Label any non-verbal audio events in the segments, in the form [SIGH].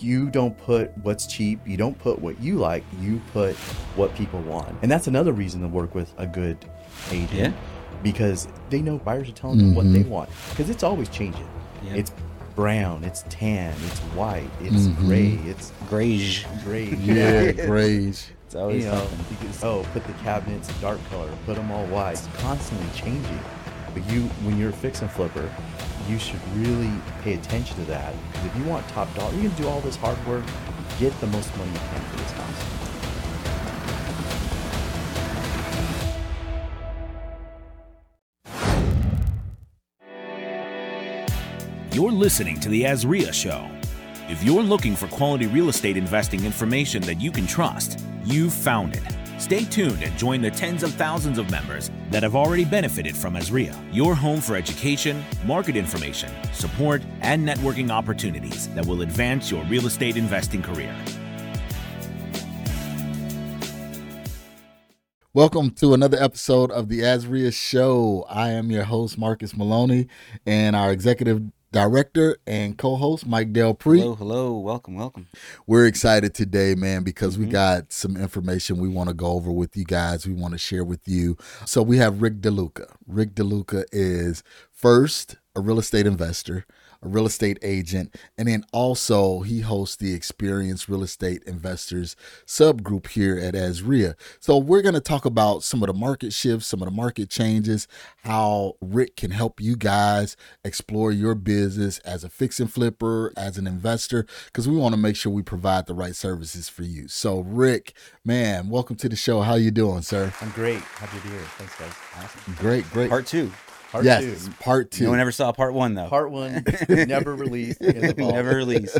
You don't put what's cheap, you don't put what you like, you put what people want. And that's another reason to work with a good agent. Yeah. Because they know buyers are telling them what they Mhm. want. Because it's always changing. Yeah. It's brown, it's tan, it's white, it's Mhm. gray, it's Grayish. gray. [LAUGHS] Yeah, [LAUGHS] grays. It's always you know, something. you can- oh, put the cabinets dark color, put them all white. It's constantly changing. But you, when you're a fix and flipper, you should really pay attention to that. Because if you want top dollar, you're gonna do all this hard work. Get the most money you can for this house. You're listening to The AZREIA Show. If you're looking for quality real estate investing information that you can trust, you've found it. Stay tuned and join the tens of thousands of members that have already benefited from AZREIA, your home for education, market information, support, and networking opportunities that will advance your real estate investing career. Welcome to another episode of the AZREIA Show. I am your host, Marcus Maloney, and our executive director and co-host, Mike Del Prete. Hello, hello. Welcome, welcome. We're excited today, man, because we Mhm. got some information we want to go over with you guys. We want to share with you. So we have Rick DeLuca. Rick DeLuca is first a real estate investor, a real estate agent, and then also he hosts the Experienced Real Estate Investors subgroup here at AZREIA. So we're going to talk about some of the market shifts, some of the market changes, how Rick can help you guys explore your business as a fix and flipper, as an investor, because we want to make sure we provide the right services for you. So Rick, man, welcome to the show. How you doing, sir? I'm great. Happy to be here. Thanks, guys. Awesome. Great, great. Part two. Part yes, two. part two. No one ever saw part one though. Part one, [LAUGHS] never released. In the vault. Never released.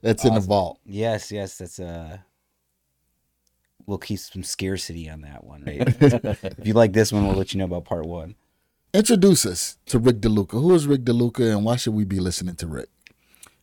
That's in the vault. Yes, yes. That's uh. We'll keep some scarcity on that one. Right? [LAUGHS] if you like this one, we'll let you know about part one. Introduce us to Rick DeLuca. Who is Rick DeLuca, and why should we be listening to Rick?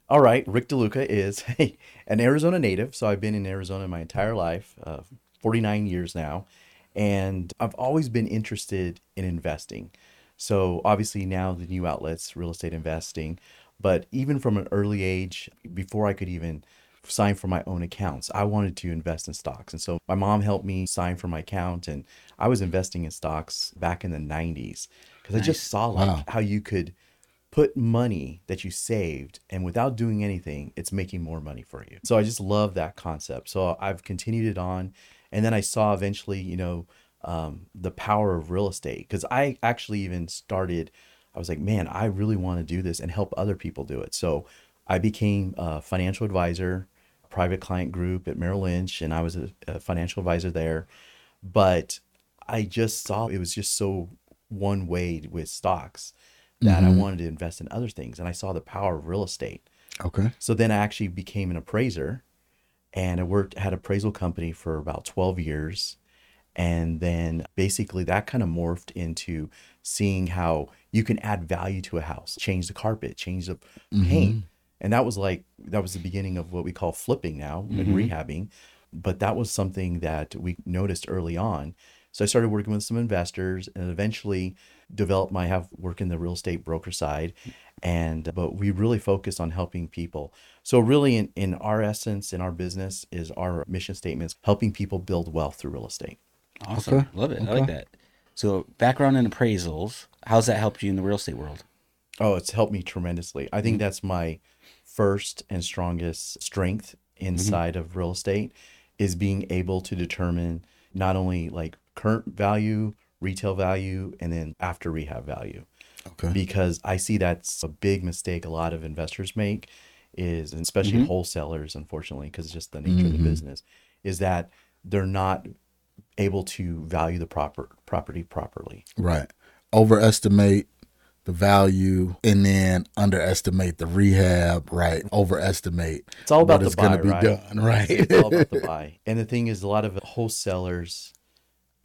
All right, Rick DeLuca is [LAUGHS] an Arizona native, so I've been in Arizona my entire life, uh, 49 years now, and I've always been interested in investing. So obviously now the new outlets, real estate investing, but even from an early age, before I could even sign for my own accounts, I wanted to invest in stocks, and so my mom helped me sign for my account, and I was investing in stocks back in the 90s because I just saw like Wow. how you could put money that you saved and without doing anything it's making more money for you. So i just love that concept. So i've continued it on and then i saw eventually you know um, the power of real estate because i actually even started i was like man i really want to do this and help other people do it so i became a financial advisor private client group at merrill lynch and i was a, a financial advisor there but i just saw it was just so one way with stocks that I Mhm. wanted to invest in other things. And I saw the power of real estate. Okay. So then I actually became an appraiser and I worked had appraisal company for about 12 years. And then basically that kind of morphed into seeing how you can add value to a house, change the carpet, change the paint. Mm-hmm. And that was like that was the beginning of what we call flipping now and mm-hmm. rehabbing. But that was something that we noticed early on. So I started working with some investors and eventually developed my have work in the real estate broker side. And but we really focus on helping people. So really in, in our essence in our business is our mission statements helping people build wealth through real estate. Awesome. Okay, Love it. I like that. So background and appraisals. How's that helped you in the real estate world? Oh, it's helped me tremendously. I think mm-hmm. that's my first and strongest strength mm-hmm. inside of real estate is being able to determine not only like current value, retail value, and then after rehab value. Okay. Because I see that's a big mistake a lot of investors make is and especially mm-hmm. wholesalers unfortunately because it's just the nature of the business is that they're not able to value the proper property properly. Right. Overestimate the value and then underestimate the rehab, right? Overestimate. It's all about what the is gonna buy, be right? done, right? It's all about the [LAUGHS] buy. And the thing is, a lot of wholesalers,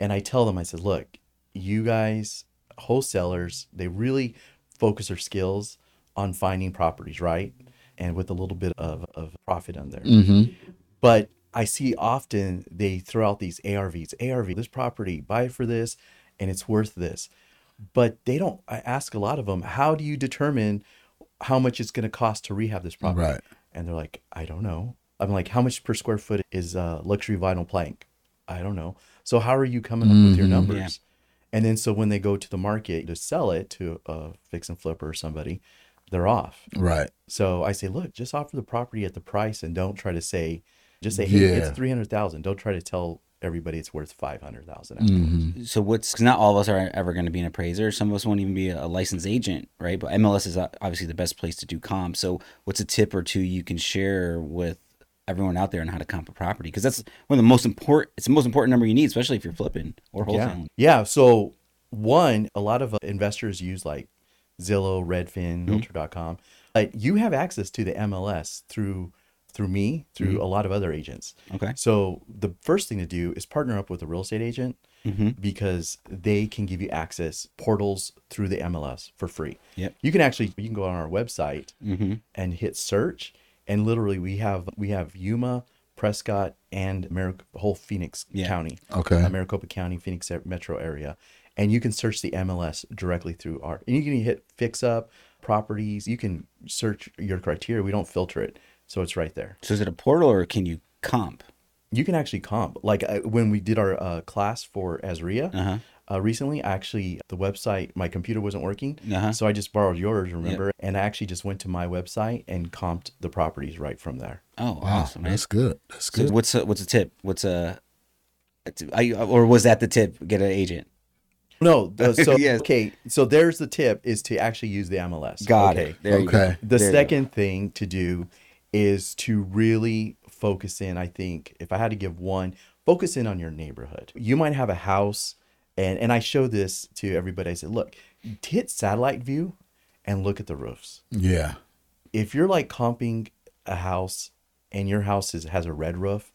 and I tell them, I said, look, you guys, wholesalers, they really focus their skills on finding properties, right? And with a little bit of, of profit on there. mm-hmm. But I see often they throw out these ARVs, ARV, this property, buy it for this, and it's worth this. But they don't, I ask a lot of them, how do you determine how much it's going to cost to rehab this property? Right. And they're like, I don't know. I'm like, how much per square foot is uh, luxury vinyl plank? I don't know. So how are you coming up with your Mhm. numbers? Yeah. And then so when they go to the market to sell it to a fix and flipper or somebody, they're off. Right. So I say, look, just offer the property at the price and don't try to say, just say, hey, Yeah. it's three hundred thousand. Don't try to tell everybody it's worth five hundred thousand. hmm So what's because not all of us are ever going to be an appraiser. Some of us won't even be a licensed agent, right? But MLS is uh, obviously the best place to do comp. So what's a tip or two you can share with everyone out there on how to comp a property? Because that's one of the most important. It's the most important number you need, especially if you're flipping or Yeah. wholesaling. Yeah. yeah. So one, a lot of uh, investors use like Zillow, Redfin, Realtor.com. But you have access to the MLS through through me, through a lot of other agents. Okay. So the first thing to do is partner up with a real estate agent Mm-hmm. because they can give you access portals through the MLS for free. Yep. You can actually you can go on our website Mm-hmm. and hit search and literally we have we have Yuma, Prescott and Mar- whole Phoenix Yeah. County Okay. uh, Maricopa County, Phoenix metro area, and you can search the MLS directly through our. And you can hit fix up properties. You can search your criteria. We don't filter it, so it's right there. So is it a portal or can you comp? You can actually comp. Like uh, when we did our uh, class for AZREIA Uh-huh. uh, recently, actually the website, my computer wasn't working, Uh-huh. so I just borrowed yours. Remember, and I actually just went to my website and comped the properties right from there. Oh, Wow. awesome! man. That's good. That's So good. what's a, what's a tip? What's a, a t- I, or was that the tip? Get an agent. No, [LAUGHS] so Yes. okay, so there's the tip is to actually use the MLS. Got okay. it. There you Okay. go. The There you go. second thing to do is to really focus in. I think if I had to give one, focus in on your neighborhood. You might have a house, and and I show this to everybody. I said, look, hit satellite view, and look at the roofs. Yeah. If you're like comping a house, and your house is, has a red roof,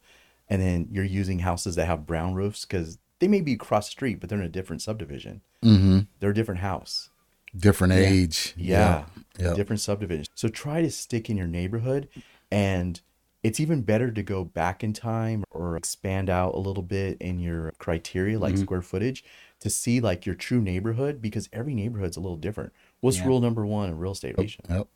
and then you're using houses that have brown roofs because they may be across the street, but they're in a different subdivision. Mm-hmm. They're a different house. Different age. Yeah. Yeah. Different subdivisions. So try to stick in your neighborhood and it's even better to go back in time or expand out a little bit in your criteria like Mm-hmm. square footage to see like your true neighborhood because every neighborhood's a little different. What's Yeah. rule number 1 in real estate agent? Yep.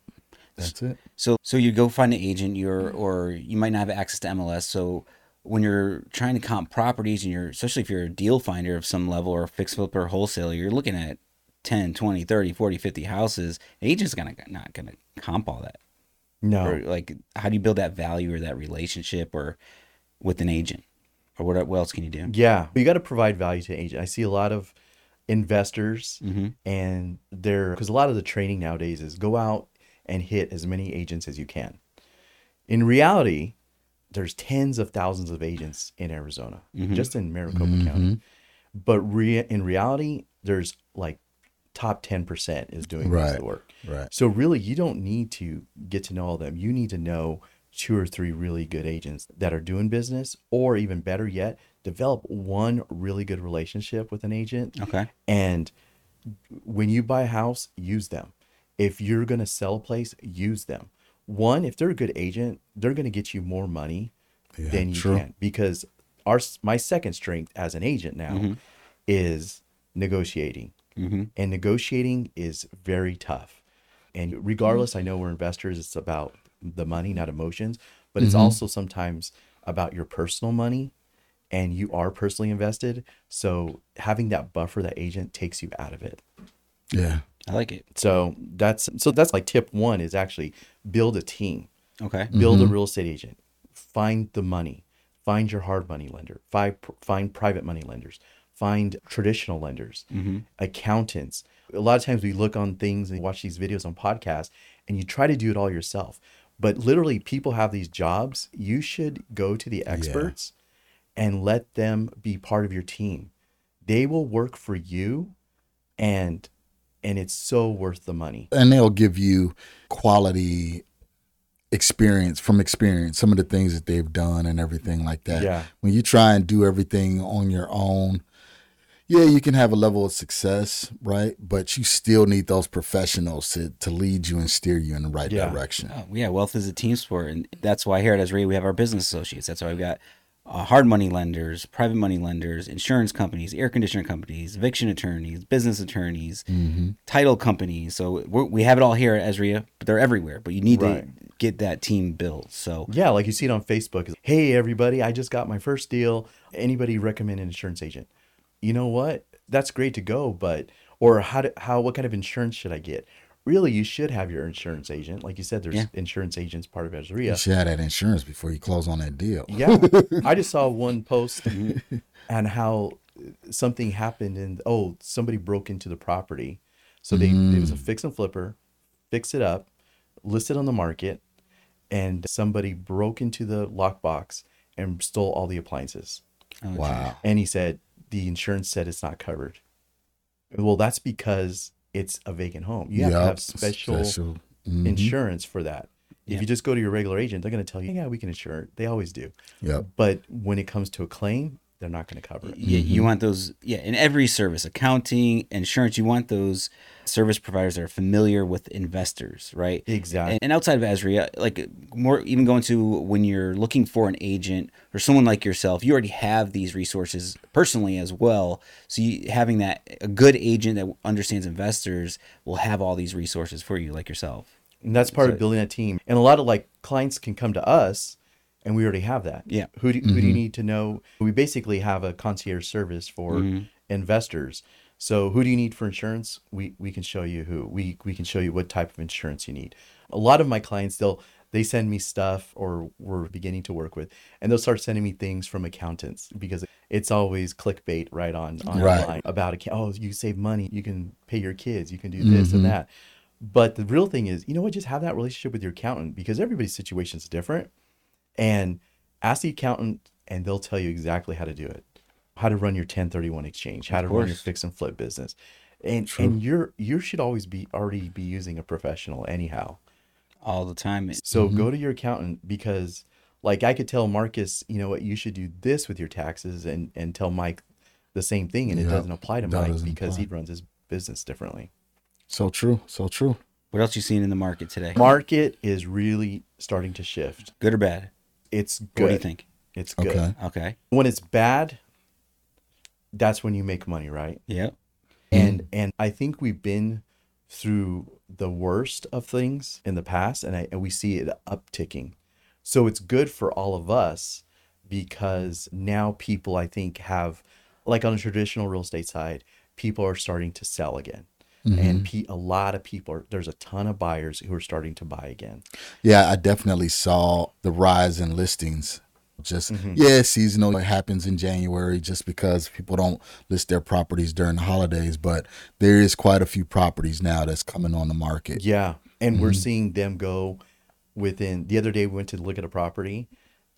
That's it. So so you go find an agent, you're or you might not have access to MLS. So when you're trying to comp properties and you're especially if you're a deal finder of some level or a fix flipper wholesaler, you're looking at 10, 20, 30, 40, 50 houses. Agent's gonna not gonna comp all that. No. Or like how do you build that value or that relationship or with an agent? Or what, what else can you do? Yeah, you got to provide value to an agent. I see a lot of investors, Mm-hmm. and they're because a lot of the training nowadays is go out and hit as many agents as you can. In reality, there's tens of thousands of agents in Arizona, Mm-hmm. just in Maricopa County. But re- in reality, there's like top ten percent is doing most Right. the work. Right. So really, you don't need to get to know all of them. You need to know two or three really good agents that are doing business, or even better yet, develop one really good relationship with an agent. Okay. And when you buy a house, use them. If you're going to sell a place, use them. One, if they're a good agent, they're going to get you more money Yeah, than you true. can because our my second strength as an agent now mm-hmm. is negotiating. Mm-hmm. And negotiating is very tough. And regardless, I know we're investors, it's about the money, not emotions, but it's also sometimes about your personal money and you are personally invested. So having that buffer, that agent takes you out of it. Yeah. I like it. So that's so that's like tip one is actually build a team. Okay. Build a real estate agent. Find the money. Find your hard money lender. Find find private money lenders. Find traditional lenders. Mm-hmm. Accountants. A lot of times we look on things and watch these videos on podcasts, and you try to do it all yourself. But literally, people have these jobs. You should go to the experts and let them be part of your team. They will work for you, and and it's so worth the money. and they'll give you quality experience from experience some of the things that they've done and everything like that Yeah. when you try and do everything on your own yeah you can have a level of success right but you still need those professionals to, to lead you and steer you in the right Yeah. direction Oh, yeah, wealth is a team sport, and that's why here at AZREIA we have our business associates. That's why we've got uh, hard money lenders, private money lenders, insurance companies, air conditioner companies, eviction attorneys, business attorneys, title companies. So we're, we have it all here at AZREIA, but they're everywhere. But you need Right. to get that team built. So Yeah, like you see it on Facebook. Hey, everybody, I just got my first deal. Anybody recommend an insurance agent? You know what? That's great to go, but or how do, how what kind of insurance should I get? Really, you should have your insurance agent. Like you said, there's Yeah. insurance agents part of You AZREIA. should have that insurance before you close on that deal. Yeah, [LAUGHS] I just saw one post and how something happened, and oh, somebody broke into the property. So they it was a mm. fix and flipper, fix it up, listed on the market, and somebody broke into the lockbox and stole all the appliances. Oh, wow. And he said the insurance said it's not covered. Well, that's because it's a vacant home. You have to have special, special- mhm. insurance for that. If Yeah. you just go to your regular agent, they're going to tell you, yeah, we can insure it. They always do. Yeah. But when it comes to a claim, they're not going to cover it. Yeah, you mm-hmm. want those. Yeah, in every service, accounting, insurance, you want those service providers that are familiar with investors, right? Exactly. And, and outside of AZREIA, uh, like more, even going to when you're looking for an agent or someone like yourself, you already have these resources personally as well. So you, having that a good agent that understands investors will have all these resources for you, like yourself. And that's part So- of building a team. And a lot of like clients can come to us and we already have that. Yeah. Who do, who do you mm-hmm. need to know? We basically have a concierge service for mm-hmm. investors. So who do you need for insurance? We we can show you who. We we can show you what type of insurance you need. A lot of my clients they'll they send me stuff or we're beginning to work with and they'll start sending me things from accountants because it's always clickbait right on online Right. about account oh you save money you can pay your kids you can do this and mm-hmm. that but the real thing is you know what just have that relationship with your accountant because everybody's situation is different and ask the accountant and they'll tell you exactly how to do it how to run your 1031 exchange how to run your fix and flip business and and you're you should always be already be using a professional anyhow all the time. so mm-hmm. go to your accountant because like I could tell Marcus, you know what, you should do this with your taxes and and tell Mike the same thing and it doesn't apply to that Mike because apply. he runs his business differently. So true. So true. What else you seen in the market today? Market is really starting to shift. Good or bad? It's good. What do you think? It's good. Okay. Okay. When it's bad, that's when you make money, right? Yeah. and and I think we've been through the worst of things in the past, and I and we see it upticking. So it's good for all of us because now people I think have like on the traditional real estate side, people are starting to sell again. And pe- a lot of people are there's a ton of buyers who are starting to buy again. Yeah, I definitely saw the rise in listings. Just Mm-hmm. yeah, seasonal. It happens in January just because people don't list their properties during the holidays. But there is quite a few properties now that's coming on the market. Yeah. And we're seeing them go within the other day we went to look at a property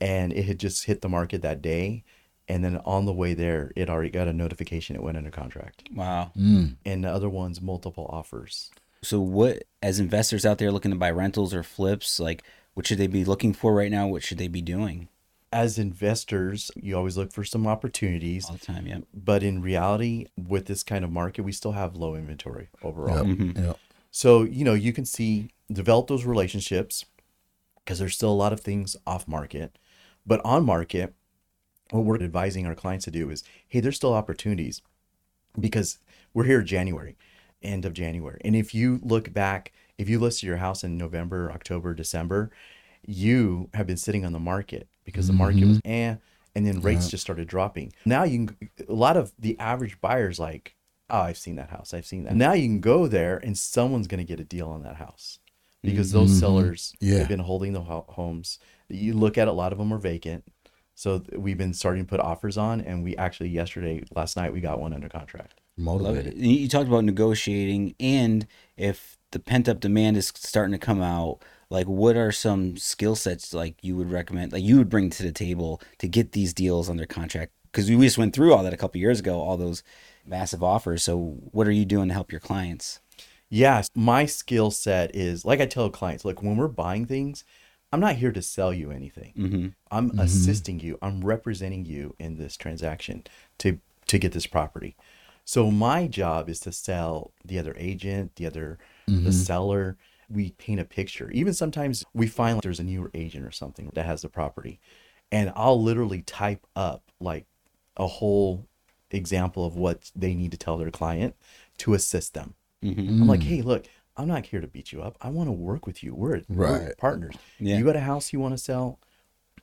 and it had just hit the market that day. And then on the way there, it already got a notification it went under contract. Wow. Mm. And the other one's multiple offers. So what as investors out there looking to buy rentals or flips, like what should they be looking for right now? What should they be doing As investors, you always look for some opportunities. all the time? Yeah. But in reality, with this kind of market, we still have low inventory overall. Yep. Yep. So, you know, you can see develop those relationships because there's still a lot of things off market. But on market, what we're advising our clients to do is, hey, there's still opportunities because we're here January, end of January. And if you look back, if you listed your house in November, October, December, you have been sitting on the market because the market was eh, and then rates just started dropping. Now you can, a lot of the average buyers like, oh, I've seen that house, I've seen that. Now you can go there and someone's going to get a deal on that house because those sellers Yeah. have been holding the ho- homes. You look at a lot of them are vacant. So th- we've been starting to put offers on, and we actually yesterday, last night, we got one under contract. Love Motivated. it. You you talked about negotiating and if the pent up demand is starting to come out, like what are some skill sets like you would recommend like you would bring to the table to get these deals under contract? Because we just went through all that a couple years ago, all those massive offers. So what are you doing to help your clients? Yes, my skill set is like I tell clients, look, when we're buying things, I'm not here to sell you anything. Mm-hmm. I'm assisting you. I'm representing you in this transaction to to get this property. So my job is to sell the other agent, the other the seller. We paint a picture. Even sometimes we find like there's a newer agent or something that has the property. and I'll literally type up like a whole example of what they need to tell their client to assist them. Mm-hmm. I'm like, hey, look, I'm not here to beat you up. I want to work with you. We're, we're Right. partners. Yeah. You got a house you want to sell,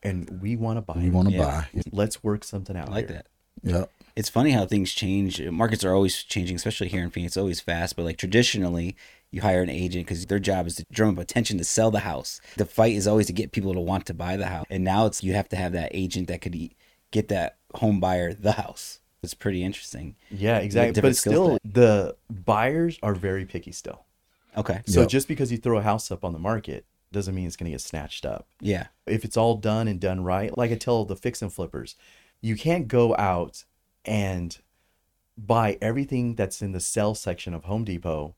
and we want to buy. We want to Yeah. buy. Let's work something out. I like here. that. Yep. It's funny how things change. Markets are always changing, especially here in Phoenix. It's always fast, but like traditionally, you hire an agent because their job is to drum up attention to sell the house. The fight is always to get people to want to buy the house, and now it's you have to have that agent that could get that home buyer the house. It's pretty interesting. Yeah, exactly. But still, set. the buyers are very picky still. Okay. So Yep. just because you throw a house up on the market doesn't mean it's going to get snatched up. Yeah. If it's all done and done right, like I tell the fix and flippers, you can't go out and buy everything that's in the sell section of Home Depot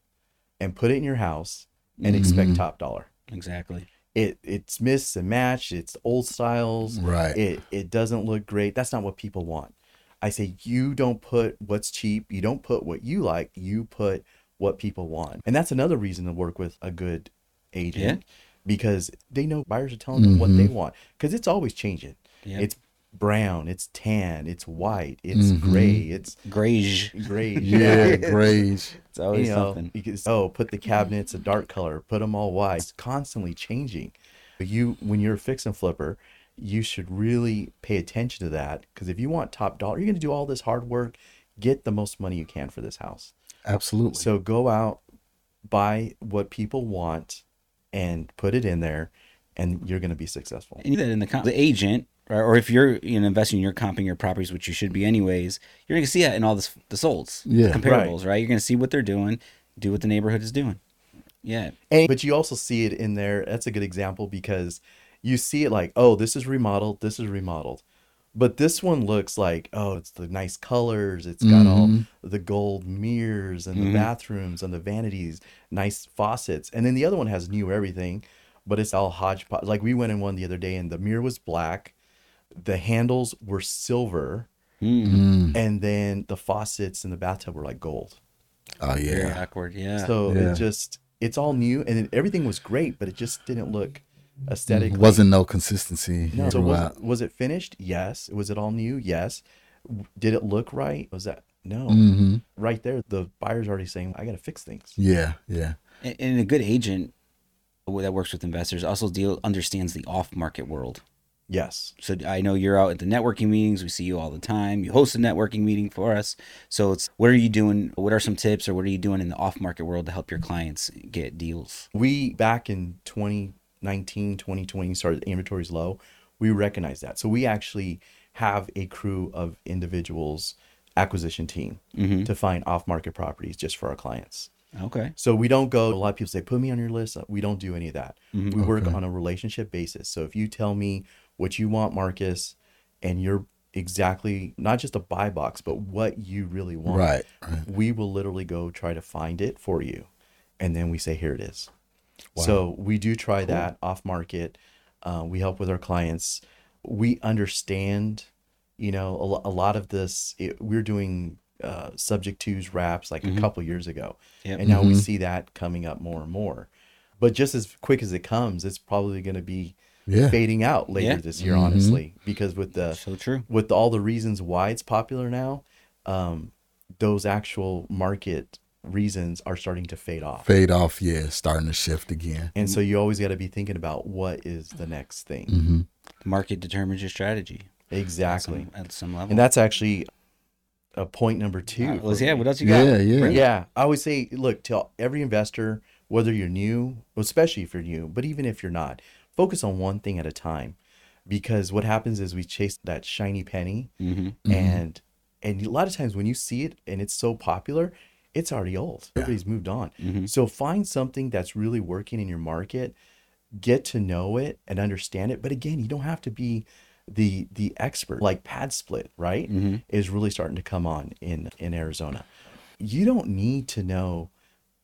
and put it in your house and mm-hmm. expect top dollar. Exactly. It it's missed and matched, it's old styles. Right. It it doesn't look great. That's not what people want. I say you don't put what's cheap, you don't put what you like, you put what people want. And that's another reason to work with a good agent because they know buyers are telling them what they mm-hmm. want because it's always changing. Yeah. It's brown, it's tan, it's white, it's mm-hmm. gray, it's Grayish. gray. [LAUGHS] Yeah, [LAUGHS] grays. It's always you know, something. can- oh, put the cabinets a dark color, put them all white. It's constantly changing. But you, when you're a fix and flipper, you should really pay attention to that because if you want top dollar, you're going to do all this hard work, get the most money you can for this house. Absolutely. So go out, buy what people want, and put it in there, and you're going to be successful. And that in the comp- the agent, or, or if you're you know investing, you're comping your properties, which you should be anyways. You're gonna see that in all this, the solds, Yeah. comparables, right. You're gonna see what they're doing, do what the neighborhood is doing. Yeah, And, but you also see it in there. That's a good example because you see it like, oh, this is remodeled, this is remodeled. But this one looks like, oh, it's the nice colors. It's got all mm-hmm. the gold mirrors and the mm-hmm. bathrooms and the vanities, nice faucets. And then the other one has new everything, but it's all hodgepodge. Like we went in one the other day and the mirror was black, the handles were silver, mm. and then the faucets in the bathtub were like gold. oh very yeah. awkward. Yeah, So Yeah. it just it's all new and it, everything was great, but it just didn't look aesthetically. Wasn't no consistency no. So was, it- was it finished? Yes. Was it all new? Yes. Did it look right? Was that no? Mm-hmm. Right there, the buyer's already saying, "I got to fix things." Yeah, yeah. and, and a good agent that works with investors also deal understands the off market world. Yes. So I know you're out at the networking meetings. We see you all the time. You host a networking meeting for us. So it's what are you doing? What are some tips, or what are you doing in the off market world to help your clients get deals? We back in 2019, 2020 started inventories low. We recognize that, so we actually have a crew of individuals, acquisition team, mm-hmm. to find off-market properties just for our clients. Okay. So we don't go. A lot of people say, "Put me on your list." Uh, we don't do any of that. Mm-hmm. We work on a relationship basis. So if you tell me what you want, Marcus, and you're exactly not just a buy box, but what you really want, Right, right. we will literally go try to find it for you, and then we say, "Here it is." So we do try that off market. Uh, we help with our clients. We understand, you know, a, a lot of this. It, we're doing uh, subject twos wraps like a couple years ago, Yep. and now we see that coming up more and more. But just as quick as it comes, it's probably going to be Yeah. fading out later Yeah. this year, honestly, because with the So true. with all the reasons why it's popular now, um, those actual market reasons are starting to fade off. Fade off, yeah, starting to shift again. And so you always got to be thinking about what is the next thing. Mm-hmm. The market determines your strategy Exactly. at some level. And that's actually a point number two. Uh, well, yeah. me. What else you got? Yeah, yeah. Yeah. I always say, look, tell every investor, whether you're new, especially if you're new, but even if you're not, focus on one thing at a time. Because what happens is we chase that shiny penny Mm-hmm. and and a lot of times when you see it and it's so popular, it's already old. Everybody's moved on. Mm-hmm. So find something that's really working in your market, get to know it and understand it. But again, you don't have to be the the expert. Like PadSplit, right? Mm-hmm. Is really starting to come on in in Arizona. You don't need to know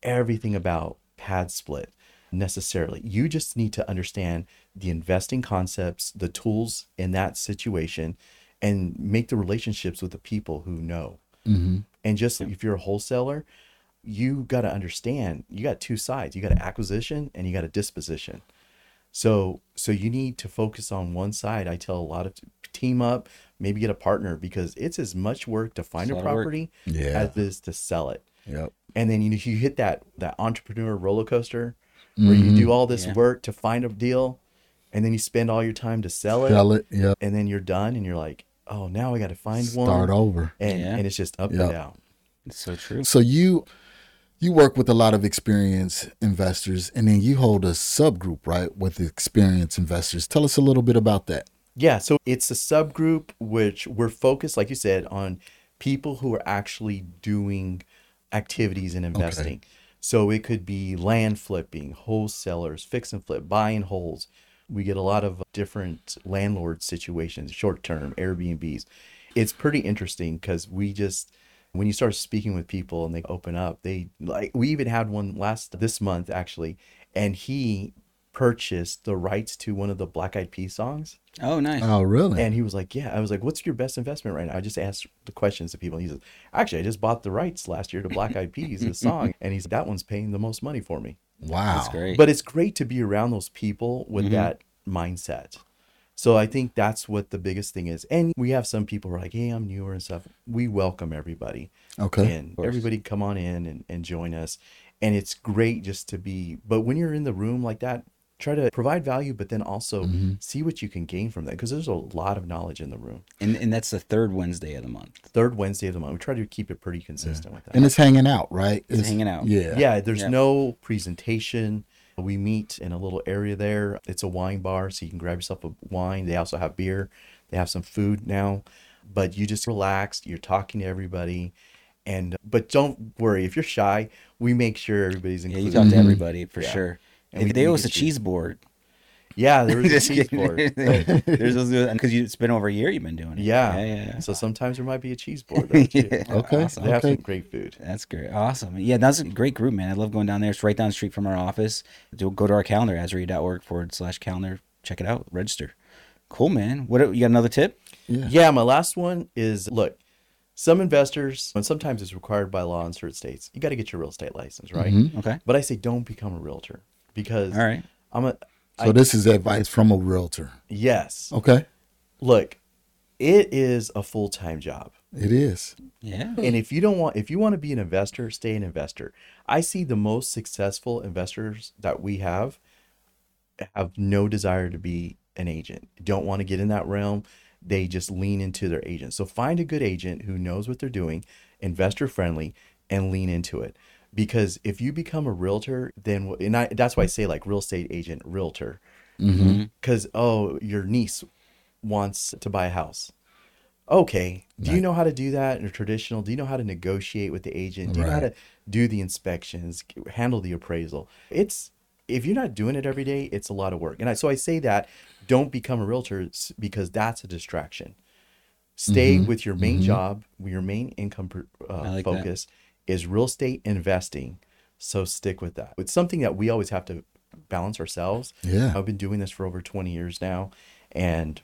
everything about PadSplit necessarily. You just need to understand the investing concepts, the tools in that situation, and make the relationships with the people who know. And just if you're a wholesaler, you got to understand you got two sides. You got an acquisition and you got a disposition. So so you need to focus on one side. I tell a lot of team up, maybe get a partner because it's as much work to find It's a a lot of work. property Yeah. as it is to sell it. Yep. And then you know you hit that that entrepreneur roller coaster where you do mm-hmm. all this Yeah. work to find a deal, and then you spend all your time to sell it, Sell it. Yep. and then you're done, and you're like, oh, now I got to find one, Start over. and Yeah. and it's just up Yep. and down. It's so true. So you you work with a lot of experienced investors, and then you hold a subgroup, right, with experienced investors. Tell us a little bit about that. Yeah, so it's a subgroup which we're focused, like you said, on people who are actually doing activities in investing. So it could be land flipping, wholesalers, fix and flip, buying holes. We get a lot of different landlord situations, short term, Airbnbs. It's pretty interesting because we just, when you start speaking with people and they open up, they like, we even had one last this month actually, and he purchased the rights to one of the Black Eyed Peas songs. Oh, nice. Oh, really? And he was like, Yeah. I was like, What's your best investment right now? I just asked the questions to people. And he says, Actually, I just bought the rights last year to Black Eyed Peas, the [LAUGHS] song. And he's that one's paying the most money for me. Wow. That's great. But it's great to be around those people with Mm-hmm. that mindset. So I think that's what the biggest thing is. And we have some people who are like, Hey, I'm newer and stuff. We welcome everybody. Okay. And everybody come on in and, and join us. And it's great just to be but when you're in the room like that, try to provide value, but then also Mm-hmm. see what you can gain from that. Because there's a lot of knowledge in the room and, and that's the third Wednesday of the month. third Wednesday of the month. We try to keep it pretty consistent with that. And it's hanging out, right? It's, hanging out. Yeah. yeah, there's Yeah. no presentation. We meet in a little area there. It's a wine bar, so you can grab yourself a wine. They also have beer. They have some food now, but you just relax. You're talking to everybody, and but don't worry if you're shy. We make sure everybody's Yeah, included. you talk to everybody for Yeah. sure. And And we- they we owe us a you- cheese board. Yeah, there was a [LAUGHS] [LAUGHS] cheese board. There's because it's been over a year you've been doing it. Yeah. yeah, yeah. So sometimes there might be a cheese board. There. [LAUGHS] Yeah. Okay. Awesome. They have some great food. That's great. Awesome. Yeah, that's a great group, man. I love going down there. It's right down the street from our office. Go to our calendar, azreia.org forward slash calendar. Check it out. Register. Cool, man. What you got another tip? Yeah. Yeah, my last one is look, some investors, and sometimes it's required by law in certain states, you got to get your real estate license, right? Mm-hmm. Okay. But I say don't become a realtor because All right. I'm a, So this is advice from a realtor. yes. Okay. Look, it is a full time job. It is. Yeah. And if you don't want, if you want to be an investor, stay an investor. I see the most successful investors that we have have no desire to be an agent, don't want to get in that realm. They just lean into their agent. So find a good agent who knows what they're doing, investor friendly, and lean into it. Because if you become a realtor, then and I, that's why I say like real estate agent, realtor. Because oh, your niece wants to buy a house. Okay. Do you know how to do that in a traditional? Do you know how to negotiate with the agent? Do you know how to do the inspections, handle the appraisal? It's if you're not doing it every day, it's a lot of work. And I, so I say that don't become a realtor because that's a distraction. Stay Mm-hmm. with your main job, your main income uh, like that. Is real estate investing. So stick with that. It's something that we always have to balance ourselves. Yeah. I've been doing this for over 20 years now and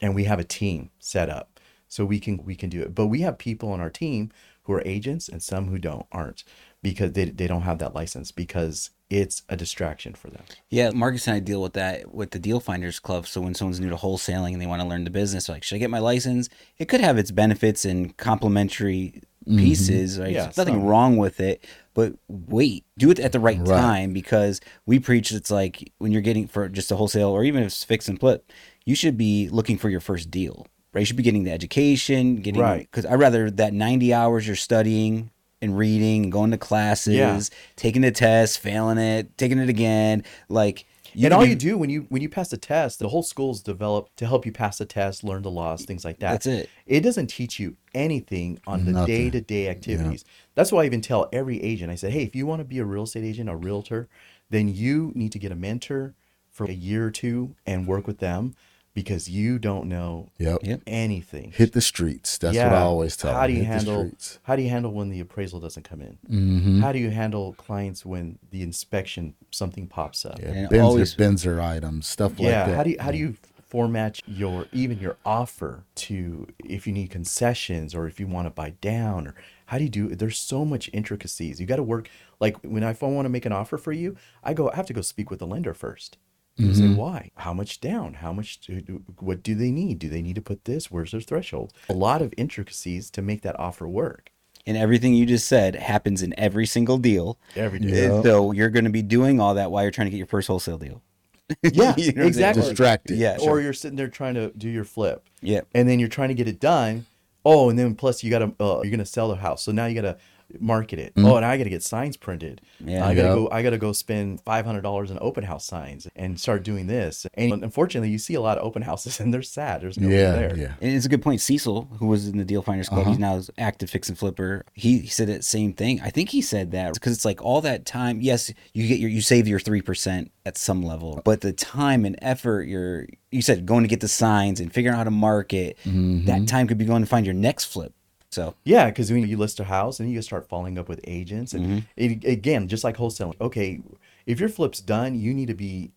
and we have a team set up so we can we can do it. But we have people on our team who are agents and some who don't aren't because they, they don't have that license because it's a distraction for them. Yeah, Marcus and I deal with that with the Deal Finders Club. So when someone's new to wholesaling and they want to learn the business, like, should I get my license? It could have its benefits and complementary Mm-hmm. pieces. Right? Yeah, There's nothing wrong with it, but wait, do it at the right, Right. time because we preach it's like when you're getting for just a wholesale or even if it's fix and flip, you should be looking for your first deal. Right? You should be getting the education, getting Right. because I'd rather that 90 hours you're studying and reading and going to classes, Yeah. taking the test, failing it, taking it again. Like and all be- you do when you when you pass the test, the whole school's developed to help you pass the test, learn the laws, things like that. That's it. It doesn't teach you anything on the day to day activities. That's why I even tell every agent, I said, hey, if you want to be a real estate agent, a realtor, then you need to get a mentor for a year or two and work with them because you don't know Yep. Yep. anything. Hit the streets. That's what I always tell How them. do you Hit handle how do you handle when the appraisal doesn't come in? Mm-hmm. How do you handle clients when the inspection something pops up? Yeah. And BINSR, always- BINSR items, stuff like yeah that. how do you how do you format your even your offer to if you need concessions or if you want to buy down or how do you do there's so much intricacies you got to work like when i want to make an offer for you i go i have to go speak with the lender first You say why? How much down? How much? Do, do- what do they need? Do they need to put this? Where's their threshold? A lot of intricacies to make that offer work. And everything you just said happens in every single deal. Every And day. So you're going to be doing all that while you're trying to get your first wholesale deal. [LAUGHS] Yeah, You know what I'm saying? exactly. Distracted. Yeah, or you're sitting there trying to do your flip. Yeah. And then you're trying to get it done. Oh, and then plus you got to uh, you're gonna sell the house, so now you got to market it. Mm-hmm. Oh, and I got to get signs printed. Yeah. I got to Yep. go. I got to go spend five hundred dollars in open house signs and start doing this. And unfortunately, you see a lot of open houses, [LAUGHS] and they're sad. There's nobody Yeah, there. yeah. And it's a good point. Cecil, who was in the Deal Finders Club, uh-huh. he's now active fix and flipper. He, he said that same thing. I think he said that because it's like all that time. Yes, you get your you save your three percent at some level, but the time and effort you're you said going to get the signs and figuring out how to market, mm-hmm. that time could be going to find your next flip. So Yeah, because when you list a house and you start following up with agents, and mm-hmm. it, again, just like wholesaling. Okay, if your flip's done, you need to be.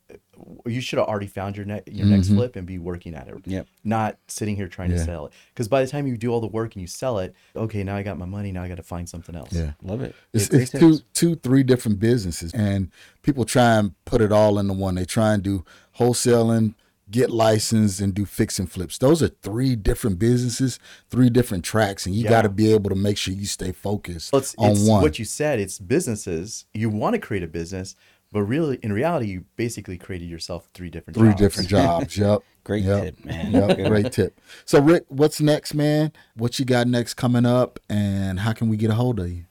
You should have already found your ne- your next mm-hmm. flip and be working at it. Yep. Not sitting here trying to sell it. Because by the time you do all the work and you sell it, okay, now I got my money. Now I got to find something else. Yeah. love it. It's, Great it's two, two, three different businesses, and people try and put it all into one. They try and do wholesaling, get licensed, and do fix and flips. Those are three different businesses, three different tracks, and you Yeah. got to be able to make sure you stay focused Well, it's, on it's one. what you said. It's businesses. You want to create a business, but really, in reality, you basically created yourself three different three jobs. different jobs. [LAUGHS] Yep. Great Yep. tip, man. Yep. Great tip. So, Rick, what's next, man? What you got next coming up, and how can we get a hold of you?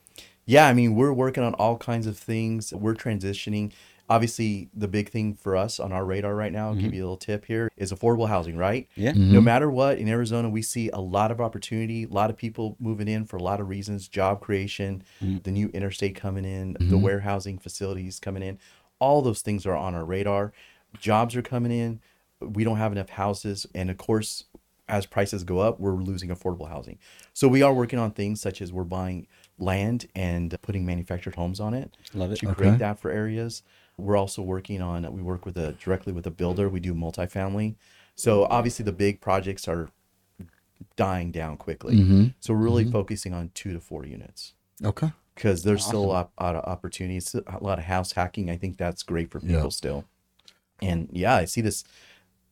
Yeah, I mean, we're working on all kinds of things. We're transitioning. Obviously, the big thing for us on our radar right now, I'll give mm-hmm. you a little tip here, is affordable housing, right? Yeah. Mm-hmm. No matter what, in Arizona, we see a lot of opportunity, a lot of people moving in for a lot of reasons job creation, mm-hmm. the new interstate coming in, the warehousing facilities coming in. All those things are on our radar. Jobs are coming in. We don't have enough houses. And of course, as prices go up, we're losing affordable housing. So we are working on things such as we're buying land and putting manufactured homes on it Love it. to Okay. create that for areas. We're also working on we work with a directly with a builder. We do multifamily. So mm-hmm. obviously the big projects are dying down quickly. Mm-hmm. So we're really mm-hmm. focusing on two to four units Okay. because there's still a lot, lot of opportunities, a lot of house hacking. I think that's great for people Yeah. still. And yeah, I see this.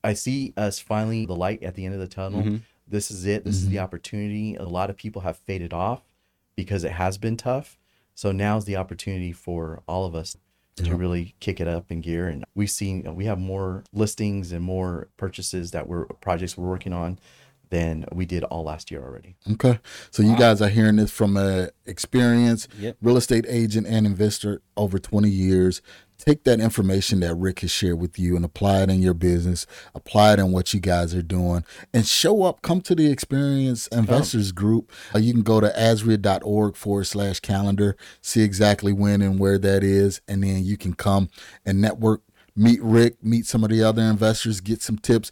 I see us finally the light at the end of the tunnel. Mm-hmm. This is it. This is the opportunity. A lot of people have faded off because it has been tough. So now's the opportunity for all of us to really kick it up in gear. And we've seen uh, we have more listings and more purchases that we're projects we're working on than we did all last year already. Okay. So you guys are hearing this from a experienced Yep. real estate agent and investor over 20 years. Take that information that Rick has shared with you and apply it in your business, apply it in what you guys are doing, and show up. Come to the Experience Investors Group. Uh, you can go to azreia.org forward slash calendar, see exactly when and where that is, and then you can come and network, meet Rick, meet some of the other investors, get some tips,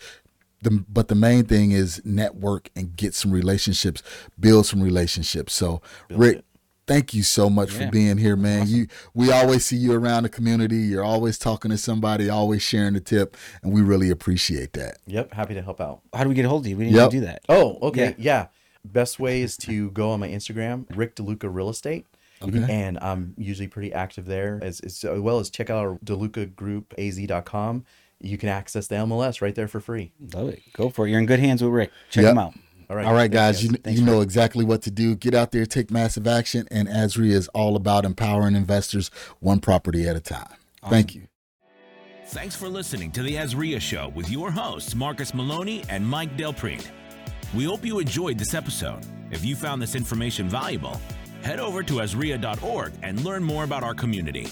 the, but the main thing is network and get some relationships, build some relationships. So, Rick, it. Thank you so much for being here, man. You we always see you around the community. You're always talking to somebody, always sharing the tip, and we really appreciate that. Yep, happy to help out. How do we get a hold of you? We didn't Yep. even do that. Oh, okay. Yeah. Best way is to go on my Instagram, Rick DeLuca Real Estate. Okay. And I'm usually pretty active there as, as well as check out our DeLuca Group AZ.com. You can access the MLS right there for free. Love it. Go for it. You're in good hands with Rick. Check Yep. him out. All right. All right, guys, you, Thanks, you know exactly what to do. Get out there, take massive action, and AZREIA is all about empowering investors one property at a time. Thank you. Thanks for listening to the AZREIA Show with your hosts, Marcus Maloney and Mike Del Prete. We hope you enjoyed this episode. If you found this information valuable, head over to AZREIA.org and learn more about our community.